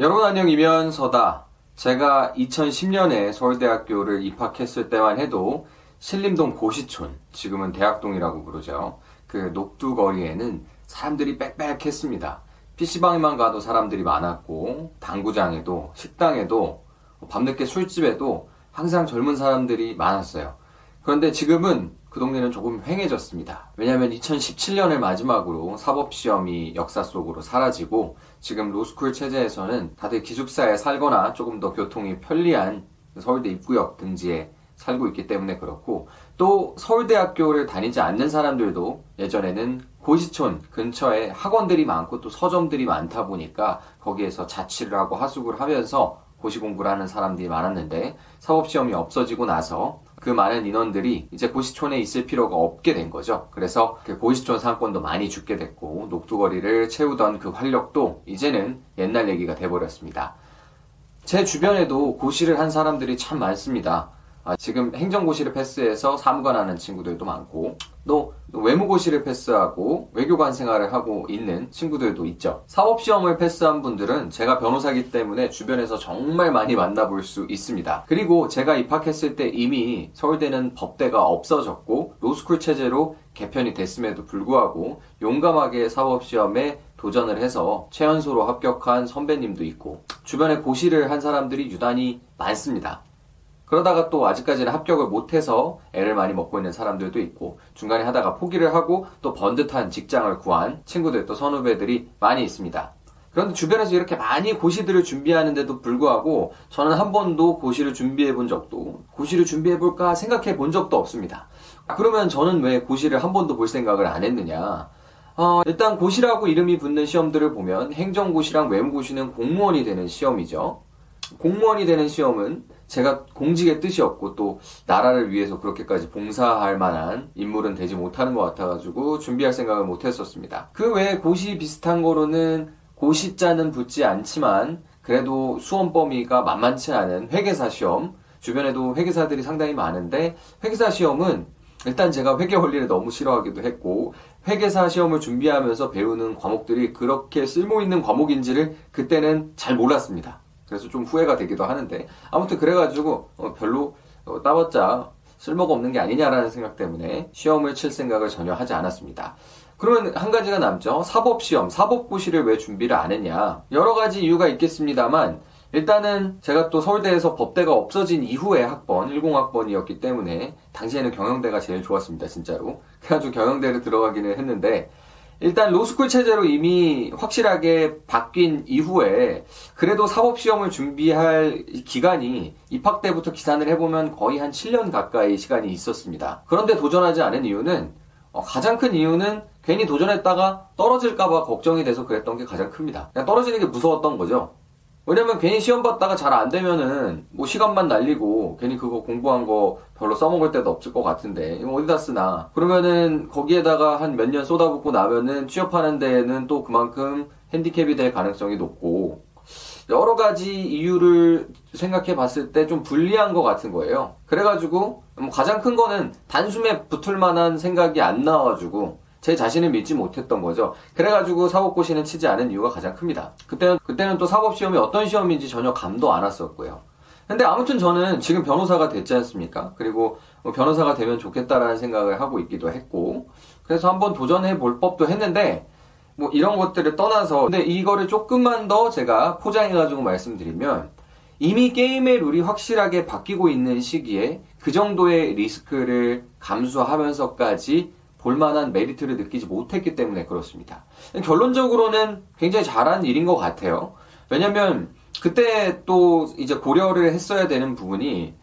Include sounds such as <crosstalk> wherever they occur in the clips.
여러분 안녕 이면서다. 제가 2010년에 서울대학교를 입학했을 때만 해도 신림동 고시촌, 지금은 대학동이라고 부르죠. 그 녹두거리에는 사람들이 빽빽했습니다. PC방에만 가도 사람들이 많았고, 당구장에도, 식당에도, 밤늦게 술집에도 항상 젊은 사람들이 많았어요. 그런데 지금은 그 동네는 조금 횡해졌습니다. 왜냐하면 2017년을 마지막으로 사법시험이 역사 속으로 사라지고 지금 로스쿨 체제에서는 다들 기숙사에 살거나 조금 더 교통이 편리한 서울대 입구역 등지에 살고 있기 때문에 그렇고 또 서울대학교를 다니지 않는 사람들도 예전에는 고시촌 근처에 학원들이 많고 또 서점들이 많다 보니까 거기에서 자취를 하고 하숙을 하면서 고시 공부를 하는 사람들이 많았는데 사법시험이 없어지고 나서 그 많은 인원들이 이제 고시촌에 있을 필요가 없게 된 거죠. 그래서 그 고시촌 상권도 많이 죽게 됐고 녹두거리를 채우던 그 활력도 이제는 옛날 얘기가 돼버렸습니다. 제 주변에도 고시를 한 사람들이 참 많습니다. 아, 지금 행정고시를 패스해서 사무관 하는 친구들도 많고 또 외무고시를 패스하고 외교관 생활을 하고 있는 친구들도 있죠. 사법시험을 패스한 분들은 제가 변호사기 때문에 주변에서 정말 많이 만나볼 수 있습니다. 그리고 제가 입학했을 때 이미 서울대는 법대가 없어졌고 로스쿨 체제로 개편이 됐음에도 불구하고 용감하게 사법시험에 도전을 해서 최연소로 합격한 선배님도 있고 주변에 고시를 한 사람들이 유단히 많습니다. 그러다가 또 아직까지는 합격을 못해서 애를 많이 먹고 있는 사람들도 있고 중간에 하다가 포기를 하고 또 번듯한 직장을 구한 친구들 또 선후배들이 많이 있습니다. 그런데 주변에서 이렇게 많이 고시들을 준비하는데도 불구하고 저는 한 번도 고시를 준비해 본 적도 고시를 준비해 볼까 생각해 본 적도 없습니다. 그러면 저는 왜 고시를 한 번도 볼 생각을 안 했느냐? 어, 일단 고시라고 이름이 붙는 시험들을 보면 행정고시랑 외무고시는 공무원이 되는 시험이죠. 공무원이 되는 시험은 제가 공직의 뜻이 없고 또 나라를 위해서 그렇게까지 봉사할 만한 인물은 되지 못하는 것 같아가지고 준비할 생각을 못 했었습니다. 그 외에 고시 비슷한 거로는 고시자는 붙지 않지만 그래도 수험 범위가 만만치 않은 회계사 시험 주변에도 회계사들이 상당히 많은데 회계사 시험은 일단 제가 회계 원리를 너무 싫어하기도 했고 회계사 시험을 준비하면서 배우는 과목들이 그렇게 쓸모 있는 과목인지를 그때는 잘 몰랐습니다. 그래서 좀 후회가 되기도 하는데 아무튼 그래가지고 어, 별로 어, 따봤자 쓸모가 없는 게 아니냐라는 생각 때문에 시험을 칠 생각을 전혀 하지 않았습니다. 그러면 한 가지가 남죠. 사법시험, 사법고시를 왜 준비를 안 했냐. 여러 가지 이유가 있겠습니다만 일단은 제가 또 서울대에서 법대가 없어진 이후의 학번, 10학번이었기 때문에 당시에는 경영대가 제일 좋았습니다, 진짜로. 그래가지고 경영대를 들어가기는 했는데 일단 로스쿨 체제로 이미 확실하게 바뀐 이후에 그래도 사법시험을 준비할 기간이 입학 때부터 기산을 해보면 거의 한 7년 가까이 시간이 있었습니다. 그런데 도전하지 않은 이유는 어, 가장 큰 이유는 괜히 도전했다가 떨어질까봐 걱정이 돼서 그랬던 게 가장 큽니다. 그냥 떨어지는 게 무서웠던 거죠. 왜냐면 괜히 시험 봤다가 잘 안 되면은 뭐 시간만 날리고 괜히 그거 공부한 거 별로 써먹을 데도 없을 것 같은데 어디다 쓰나 그러면은 거기에다가 한 몇 년 쏟아붓고 나면은 취업하는 데에는 또 그만큼 핸디캡이 될 가능성이 높고 여러 가지 이유를 생각해 봤을 때 좀 불리한 것 같은 거예요. 그래가지고 뭐 가장 큰 거는 단숨에 붙을 만한 생각이 안 나와가지고 제 자신을 믿지 못했던 거죠. 그래가지고 사법고시는 치지 않은 이유가 가장 큽니다. 그때는, 그때는 또 사법시험이 어떤 시험인지 전혀 감도 안 왔었고요. 근데 아무튼 저는 지금 변호사가 됐지 않습니까? 그리고 뭐 변호사가 되면 좋겠다라는 생각을 하고 있기도 했고, 그래서 한번 도전해 볼 법도 했는데, 뭐 이런 것들을 떠나서, 근데 이거를 조금만 더 제가 포장해가지고 말씀드리면, 이미 게임의 룰이 확실하게 바뀌고 있는 시기에 그 정도의 리스크를 감수하면서까지 볼만한 메리트를 느끼지 못했기 때문에 그렇습니다. 결론적으로는 굉장히 잘한 일인 것 같아요. 왜냐면 그때 또 이제 고려를 했어야 되는 부분이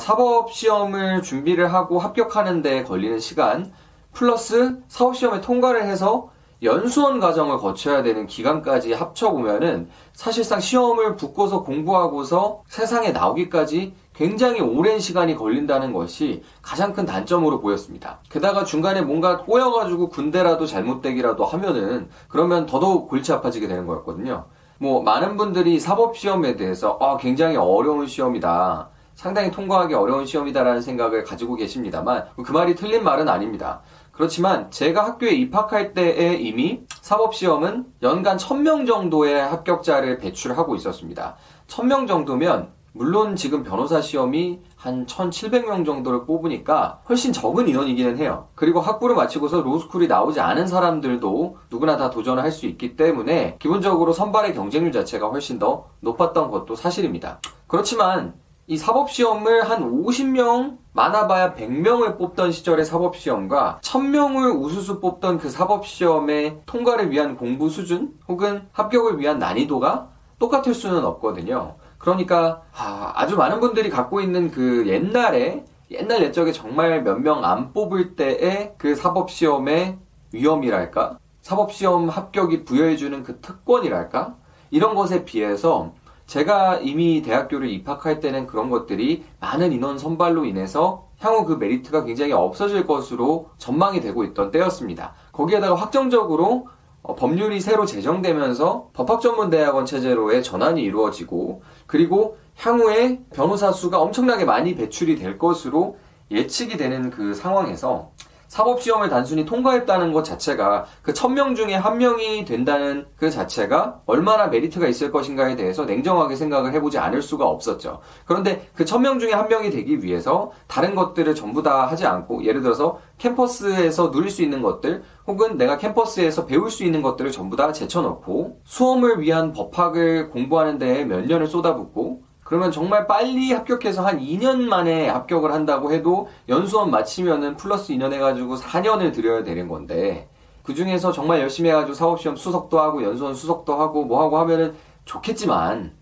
사법 시험을 준비를 하고 합격하는 데 걸리는 시간 플러스 사법시험에 통과를 해서 연수원 과정을 거쳐야 되는 기간까지 합쳐보면은 사실상 시험을 붙고서 공부하고서 세상에 나오기까지 굉장히 오랜 시간이 걸린다는 것이 가장 큰 단점으로 보였습니다. 게다가 중간에 뭔가 꼬여가지고 군대라도 잘못되기라도 하면은 그러면 더더욱 골치 아파지게 되는 거였거든요. 뭐 많은 분들이 사법 시험에 대해서 아, 굉장히 어려운 시험이다. 상당히 통과하기 어려운 시험이다라는 생각을 가지고 계십니다만 그 말이 틀린 말은 아닙니다. 그렇지만 제가 학교에 입학할 때에 이미 사법시험은 연간 1000명 정도의 합격자를 배출하고 있었습니다. 1000명 정도면 물론 지금 변호사 시험이 한 1,700명 정도를 뽑으니까 훨씬 적은 인원이기는 해요. 그리고 학부를 마치고서 로스쿨이 나오지 않은 사람들도 누구나 다 도전을 할 수 있기 때문에 기본적으로 선발의 경쟁률 자체가 훨씬 더 높았던 것도 사실입니다. 그렇지만 이 사법시험을 한 50명, 많아봐야 100명을 뽑던 시절의 사법시험과 1000명을 우수수 뽑던 그 사법시험의 통과를 위한 공부 수준 혹은 합격을 위한 난이도가 똑같을 수는 없거든요. 그러니까 아, 주 많은 분들이 갖고 있는 그 옛날에 옛날 옛적에 정말 몇 명 안 뽑을 때의 그 사법 시험의 위험이랄까? 사법 시험 합격이 부여해주는 그 특권이랄까? 이런 것에 비해서 제가 이미 대학교를 입학할 때는 그런 것들이 많은 인원 선발로 인해서 향후 그 메리트가 굉장히 없어질 것으로 전망이 되고 있던 때였습니다. 거기에다가 확정적으로 어, 법률이 새로 제정되면서 법학전문대학원 체제로의 전환이 이루어지고 그리고 향후에 변호사 수가 엄청나게 많이 배출이 될 것으로 예측이 되는 그 상황에서 사법 시험을 단순히 통과했다는 것 자체가 그 천 명 중에 한 명이 된다는 그 자체가 얼마나 메리트가 있을 것인가에 대해서 냉정하게 생각을 해보지 않을 수가 없었죠. 그런데 그 천 명 중에 한 명이 되기 위해서 다른 것들을 전부 다 하지 않고 예를 들어서 캠퍼스에서 누릴 수 있는 것들 혹은 내가 캠퍼스에서 배울 수 있는 것들을 전부 다 제쳐놓고 수험을 위한 법학을 공부하는 데에 몇 년을 쏟아붓고 그러면 정말 빨리 합격해서 한 2년 만에 합격을 한다고 해도 연수원 마치면은 플러스 2년 해가지고 4년을 들여야 되는 건데 그 중에서 정말 열심히 해가지고 사법시험 수석도 하고 연수원 수석도 하고 뭐 하고 하면은 좋겠지만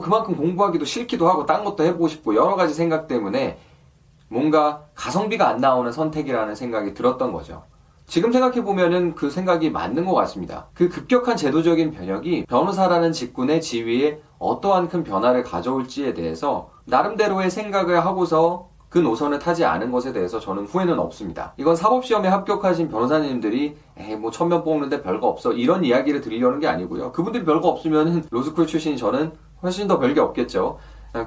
그만큼 공부하기도 싫기도 하고 딴 것도 해보고 싶고 여러 가지 생각 때문에 뭔가 가성비가 안 나오는 선택이라는 생각이 들었던 거죠. 지금 생각해보면은 그 생각이 맞는 것 같습니다. 그 급격한 제도적인 변혁이 변호사라는 직군의 지위에 어떠한 큰 변화를 가져올지에 대해서 나름대로의 생각을 하고서 그 노선을 타지 않은 것에 대해서 저는 후회는 없습니다. 이건 사법시험에 합격하신 변호사님들이 에이 뭐 천명 뽑는데 별거 없어 이런 이야기를 드리려는 게 아니고요. 그분들이 별거 없으면 로스쿨 출신인 저는 훨씬 더 별게 없겠죠.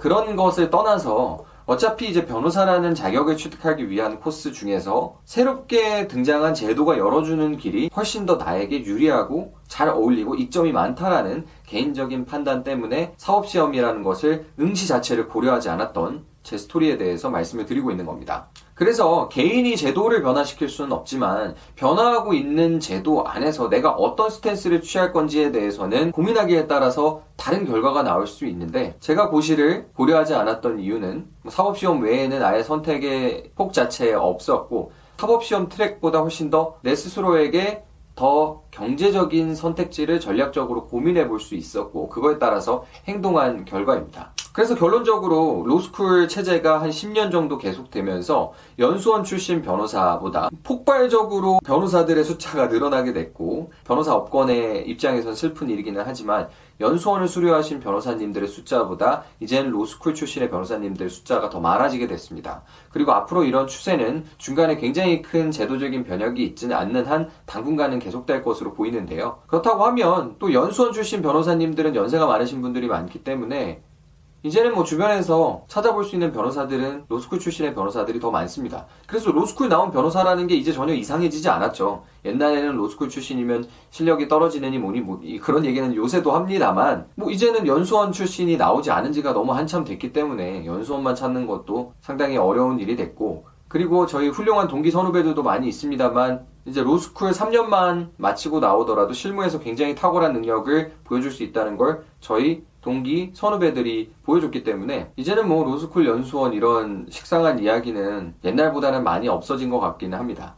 그런 것을 떠나서 어차피 이제 변호사라는 자격을 취득하기 위한 코스 중에서 새롭게 등장한 제도가 열어주는 길이 훨씬 더 나에게 유리하고 잘 어울리고 이점이 많다라는 개인적인 판단 때문에 사법시험이라는 것을 응시 자체를 고려하지 않았던 제 스토리에 대해서 말씀을 드리고 있는 겁니다. 그래서 개인이 제도를 변화시킬 수는 없지만 변화하고 있는 제도 안에서 내가 어떤 스탠스를 취할 건지에 대해서는 고민하기에 따라서 다른 결과가 나올 수 있는데 제가 고시를 고려하지 않았던 이유는 뭐 사법시험 외에는 아예 선택의 폭 자체에 없었고 사법시험 트랙보다 훨씬 더 내 스스로에게 더 경제적인 선택지를 전략적으로 고민해 볼 수 있었고 그거에 따라서 행동한 결과입니다. 그래서 결론적으로 로스쿨 체제가 한 10년 정도 계속되면서 연수원 출신 변호사보다 폭발적으로 변호사들의 숫자가 늘어나게 됐고 변호사 업권의 입장에선 슬픈 일이기는 하지만 연수원을 수료하신 변호사님들의 숫자보다 이제는 로스쿨 출신의 변호사님들의 숫자가 더 많아지게 됐습니다. 그리고 앞으로 이런 추세는 중간에 굉장히 큰 제도적인 변혁이 있지는 않는 한 당분간은 계속될 것으로 보이는데요. 그렇다고 하면 또 연수원 출신 변호사님들은 연세가 많으신 분들이 많기 때문에 이제는 뭐 주변에서 찾아볼 수 있는 변호사들은 로스쿨 출신의 변호사들이 더 많습니다. 그래서 로스쿨 나온 변호사라는 게 이제 전혀 이상해지지 않았죠. 옛날에는 로스쿨 출신이면 실력이 떨어지느니 뭐니 뭐 <laughs> 그런 얘기는 요새도 합니다만 뭐 이제는 연수원 출신이 나오지 않은 지가 너무 한참 됐기 때문에 연수원만 찾는 것도 상당히 어려운 일이 됐고 그리고 저희 훌륭한 동기 선후배들도 많이 있습니다만 이제 로스쿨 3년만 마치고 나오더라도 실무에서 굉장히 탁월한 능력을 보여줄 수 있다는 걸 저희 동기, 선후배들이 보여줬기 때문에 이제는 뭐 로스쿨 연수원 이런 식상한 이야기는 옛날보다는 많이 없어진 것 같기는 합니다.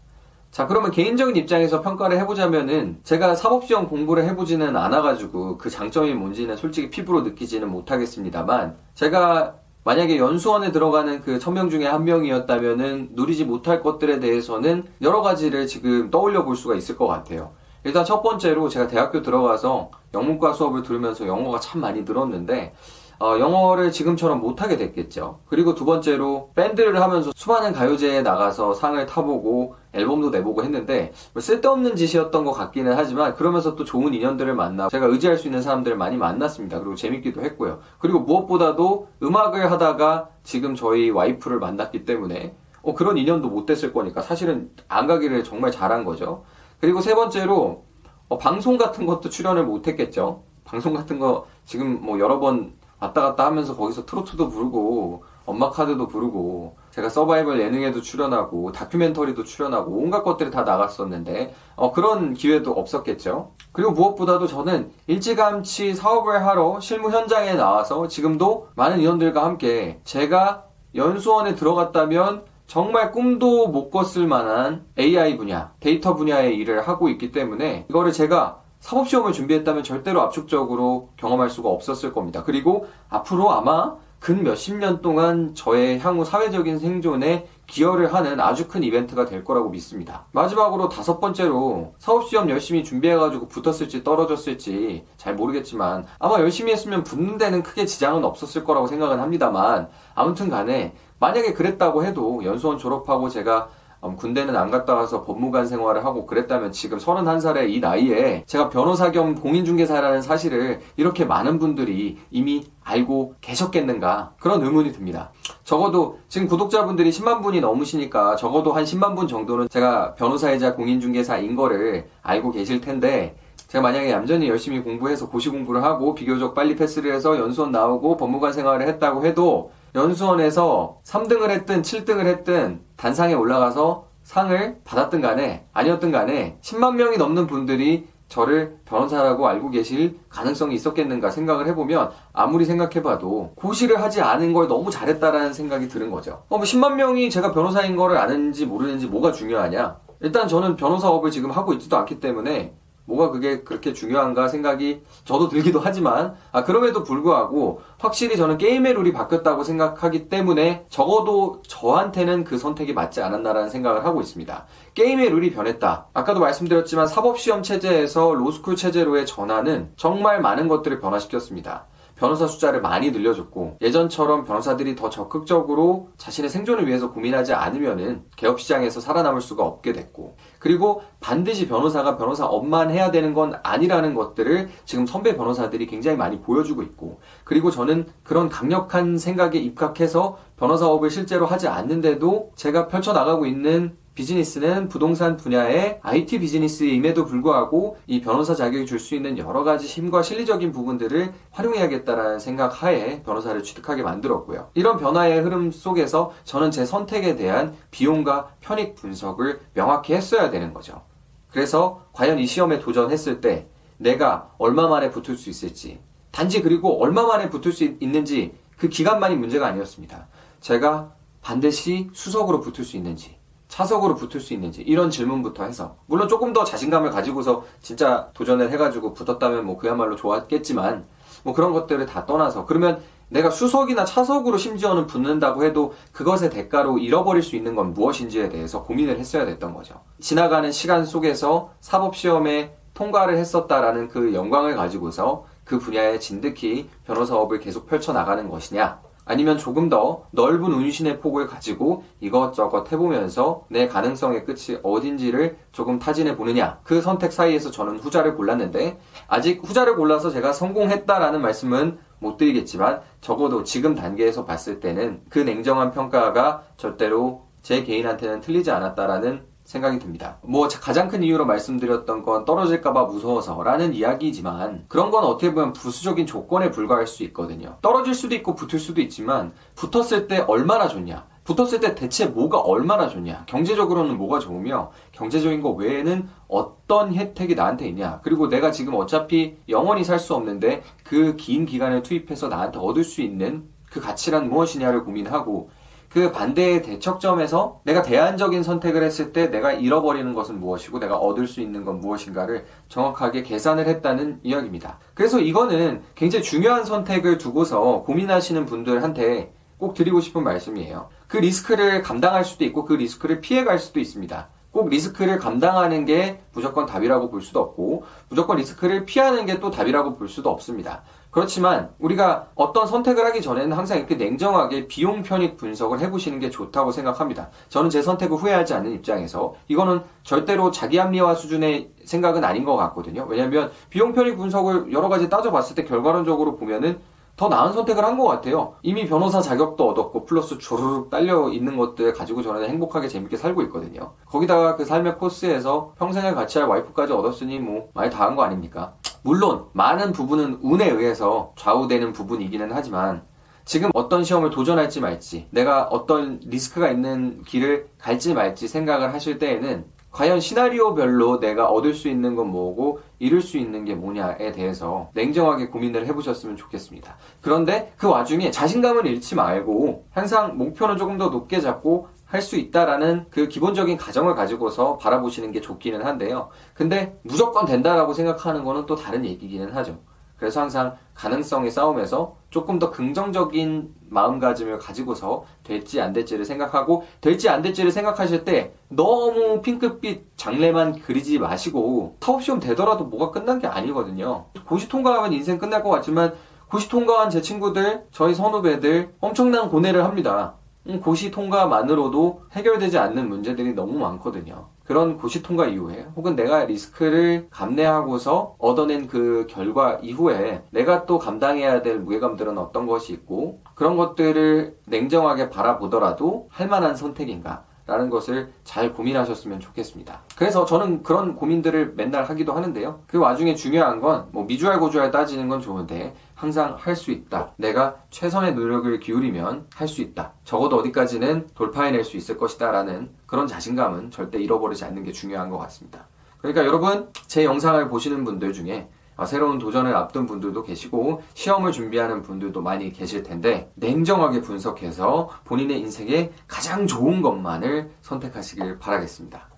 자, 그러면 개인적인 입장에서 평가를 해보자면은 제가 사법시험 공부를 해보지는 않아가지고 그 장점이 뭔지는 솔직히 피부로 느끼지는 못하겠습니다만 제가 만약에 연수원에 들어가는 그 천명 중에 한 명이었다면은 누리지 못할 것들에 대해서는 여러 가지를 지금 떠올려 볼 수가 있을 것 같아요. 일단 첫 번째로 제가 대학교 들어가서 영문과 수업을 들으면서 영어가 참 많이 늘었는데 어, 영어를 지금처럼 못하게 됐겠죠. 그리고 두 번째로 밴드를 하면서 수많은 가요제에 나가서 상을 타보고 앨범도 내보고 했는데 뭐 쓸데없는 짓이었던 것 같기는 하지만 그러면서 또 좋은 인연들을 만나 제가 의지할 수 있는 사람들을 많이 만났습니다. 그리고 재밌기도 했고요. 그리고 무엇보다도 음악을 하다가 지금 저희 와이프를 만났기 때문에 어, 그런 인연도 못 됐을 거니까 사실은 안 가기를 정말 잘한 거죠. 그리고 세 번째로 어, 방송 같은 것도 출연을 못 했겠죠. 방송 같은 거 지금 뭐 여러 번 왔다 갔다 하면서 거기서 트로트도 부르고 엄마 카드도 부르고 제가 서바이벌 예능에도 출연하고 다큐멘터리도 출연하고 온갖 것들이 다 나갔었는데 어, 그런 기회도 없었겠죠. 그리고 무엇보다도 저는 일찌감치 사업을 하러 실무 현장에 나와서 지금도 많은 인원들과 함께 제가 연수원에 들어갔다면 정말 꿈도 못 꿨을 만한 AI 분야, 데이터 분야의 일을 하고 있기 때문에 이거를 제가 사법시험을 준비했다면 절대로 압축적으로 경험할 수가 없었을 겁니다. 그리고 앞으로 아마 근 몇십 년 동안 저의 향후 사회적인 생존에 기여를 하는 아주 큰 이벤트가 될 거라고 믿습니다. 마지막으로 다섯 번째로 사업 시험 열심히 준비해가지고 붙었을지 떨어졌을지 잘 모르겠지만 아마 열심히 했으면 붙는 데는 크게 지장은 없었을 거라고 생각은 합니다만 아무튼 간에 만약에 그랬다고 해도 연수원 졸업하고 제가 음, 군대는 안 갔다 와서 법무관 생활을 하고 그랬다면 지금 31살의 이 나이에 제가 변호사 겸 공인중개사라는 사실을 이렇게 많은 분들이 이미 알고 계셨겠는가 그런 의문이 듭니다. 적어도 지금 구독자분들이 10만 분이 넘으시니까 적어도 한 10만 분 정도는 제가 변호사이자 공인중개사인 거를 알고 계실 텐데 제가 만약에 얌전히 열심히 공부해서 고시 공부를 하고 비교적 빨리 패스를 해서 연수원 나오고 법무관 생활을 했다고 해도 연수원에서 3등을 했든 7등을 했든 단상에 올라가서 상을 받았든 간에 아니었든 간에 10만 명이 넘는 분들이 저를 변호사라고 알고 계실 가능성이 있었겠는가 생각을 해보면 아무리 생각해봐도 고시를 하지 않은 걸 너무 잘했다라는 생각이 드는 거죠. 어, 뭐 10만 명이 제가 변호사인 거를 아는지 모르는지 뭐가 중요하냐? 일단 저는 변호사업을 지금 하고 있지도 않기 때문에 뭐가 그게 그렇게 중요한가 생각이 저도 들기도 하지만 아 그럼에도 불구하고 확실히 저는 게임의 룰이 바뀌었다고 생각하기 때문에 적어도 저한테는 그 선택이 맞지 않았나라는 생각을 하고 있습니다. 게임의 룰이 변했다. 아까도 말씀드렸지만 사법시험 체제에서 로스쿨 체제로의 전환은 정말 많은 것들을 변화시켰습니다. 변호사 숫자를 많이 늘려줬고 예전처럼 변호사들이 더 적극적으로 자신의 생존을 위해서 고민하지 않으면은 개업 시장에서 살아남을 수가 없게 됐고 그리고 반드시 변호사가 변호사 업만 해야 되는 건 아니라는 것들을 지금 선배 변호사들이 굉장히 많이 보여주고 있고 그리고 저는 그런 강력한 생각에 입각해서 변호사업을 실제로 하지 않는데도 제가 펼쳐나가고 있는 비즈니스는 부동산 분야의 IT 비즈니스임에도 불구하고 이 변호사 자격이 줄 수 있는 여러 가지 힘과 실리적인 부분들을 활용해야겠다라는 생각 하에 변호사를 취득하게 만들었고요. 이런 변화의 흐름 속에서 저는 제 선택에 대한 비용과 편익 분석을 명확히 했어야 되는 거죠. 그래서 과연 이 시험에 도전했을 때 내가 얼마 만에 붙을 수 있을지 단지 그리고 얼마 만에 붙을 수 있는지 그 기간만이 문제가 아니었습니다. 제가 반드시 수석으로 붙을 수 있는지 차석으로 붙을 수 있는지 이런 질문부터 해서 물론 조금 더 자신감을 가지고서 진짜 도전을 해가지고 붙었다면 뭐 그야말로 좋았겠지만 뭐 그런 것들을 다 떠나서 그러면 내가 수석이나 차석으로 심지어는 붙는다고 해도 그것의 대가로 잃어버릴 수 있는 건 무엇인지에 대해서 고민을 했어야 됐던 거죠. 지나가는 시간 속에서 사법시험에 통과를 했었다라는 그 영광을 가지고서 그 분야에 진득히 변호사업을 계속 펼쳐나가는 것이냐 아니면 조금 더 넓은 운신의 폭을 가지고 이것저것 해보면서 내 가능성의 끝이 어딘지를 조금 타진해 보느냐. 그 선택 사이에서 저는 후자를 골랐는데 아직 후자를 골라서 제가 성공했다라는 말씀은 못 드리겠지만 적어도 지금 단계에서 봤을 때는 그 냉정한 평가가 절대로 제 개인한테는 틀리지 않았다라는 생각이 듭니다. 뭐 가장 큰 이유로 말씀드렸던 건 떨어질까봐 무서워서라는 이야기지만 그런 건 어떻게 보면 부수적인 조건에 불과할 수 있거든요. 떨어질 수도 있고 붙을 수도 있지만 붙었을 때 얼마나 좋냐. 붙었을 때 대체 뭐가 얼마나 좋냐. 경제적으로는 뭐가 좋으며 경제적인 거 외에는 어떤 혜택이 나한테 있냐. 그리고 내가 지금 어차피 영원히 살 수 없는데 그 긴 기간을 투입해서 나한테 얻을 수 있는 그 가치란 무엇이냐를 고민하고 그 반대의 대척점에서 내가 대안적인 선택을 했을 때 내가 잃어버리는 것은 무엇이고 내가 얻을 수 있는 건 무엇인가를 정확하게 계산을 했다는 이야기입니다. 그래서 이거는 굉장히 중요한 선택을 두고서 고민하시는 분들한테 꼭 드리고 싶은 말씀이에요. 그 리스크를 감당할 수도 있고 그 리스크를 피해갈 수도 있습니다. 꼭 리스크를 감당하는 게 무조건 답이라고 볼 수도 없고 무조건 리스크를 피하는 게 또 답이라고 볼 수도 없습니다. 그렇지만 우리가 어떤 선택을 하기 전에는 항상 이렇게 냉정하게 비용 편익 분석을 해보시는 게 좋다고 생각합니다. 저는 제 선택을 후회하지 않는 입장에서 이거는 절대로 자기 합리화 수준의 생각은 아닌 것 같거든요. 왜냐하면 비용 편익 분석을 여러 가지 따져봤을 때 결과론적으로 보면은 더 나은 선택을 한 것 같아요. 이미 변호사 자격도 얻었고 플러스 조르륵 딸려 있는 것들 가지고 저는 행복하게 재밌게 살고 있거든요. 거기다가 그 삶의 코스에서 평생을 같이 할 와이프까지 얻었으니 뭐 많이 다 한 거 아닙니까? 물론 많은 부분은 운에 의해서 좌우되는 부분이기는 하지만 지금 어떤 시험을 도전할지 말지 내가 어떤 리스크가 있는 길을 갈지 말지 생각을 하실 때에는 과연 시나리오별로 내가 얻을 수 있는 건 뭐고 이룰 수 있는 게 뭐냐에 대해서 냉정하게 고민을 해보셨으면 좋겠습니다. 그런데 그 와중에 자신감을 잃지 말고 항상 목표는 조금 더 높게 잡고 할 수 있다라는 그 기본적인 가정을 가지고서 바라보시는 게 좋기는 한데요. 근데 무조건 된다라고 생각하는 거는 또 다른 얘기기는 하죠. 그래서 항상 가능성의 싸움에서 조금 더 긍정적인 마음가짐을 가지고서 될지 안 될지를 생각하고 될지 안 될지를 생각하실 때 너무 핑크빛 장래만 그리지 마시고 사업시험 되더라도 뭐가 끝난 게 아니거든요. 고시 통과하면 인생 끝날 것 같지만 고시 통과한 제 친구들, 저희 선후배들 엄청난 고뇌를 합니다. 음, 고시 통과만으로도 해결되지 않는 문제들이 너무 많거든요. 그런 고시 통과 이후에 혹은 내가 리스크를 감내하고서 얻어낸 그 결과 이후에 내가 또 감당해야 될 무게감들은 어떤 것이 있고 그런 것들을 냉정하게 바라보더라도 할 만한 선택인가 라는 것을 잘 고민하셨으면 좋겠습니다. 그래서 저는 그런 고민들을 맨날 하기도 하는데요. 그 와중에 중요한 건 뭐 미주알 고주알 따지는 건 좋은데 항상 할 수 있다. 내가 최선의 노력을 기울이면 할 수 있다. 적어도 어디까지는 돌파해낼 수 있을 것이다 라는 그런 자신감은 절대 잃어버리지 않는 게 중요한 것 같습니다. 그러니까 여러분 제 영상을 보시는 분들 중에 아, 새로운 도전을 앞둔 분들도 계시고 시험을 준비하는 분들도 많이 계실 텐데 냉정하게 분석해서 본인의 인생에 가장 좋은 것만을 선택하시길 바라겠습니다.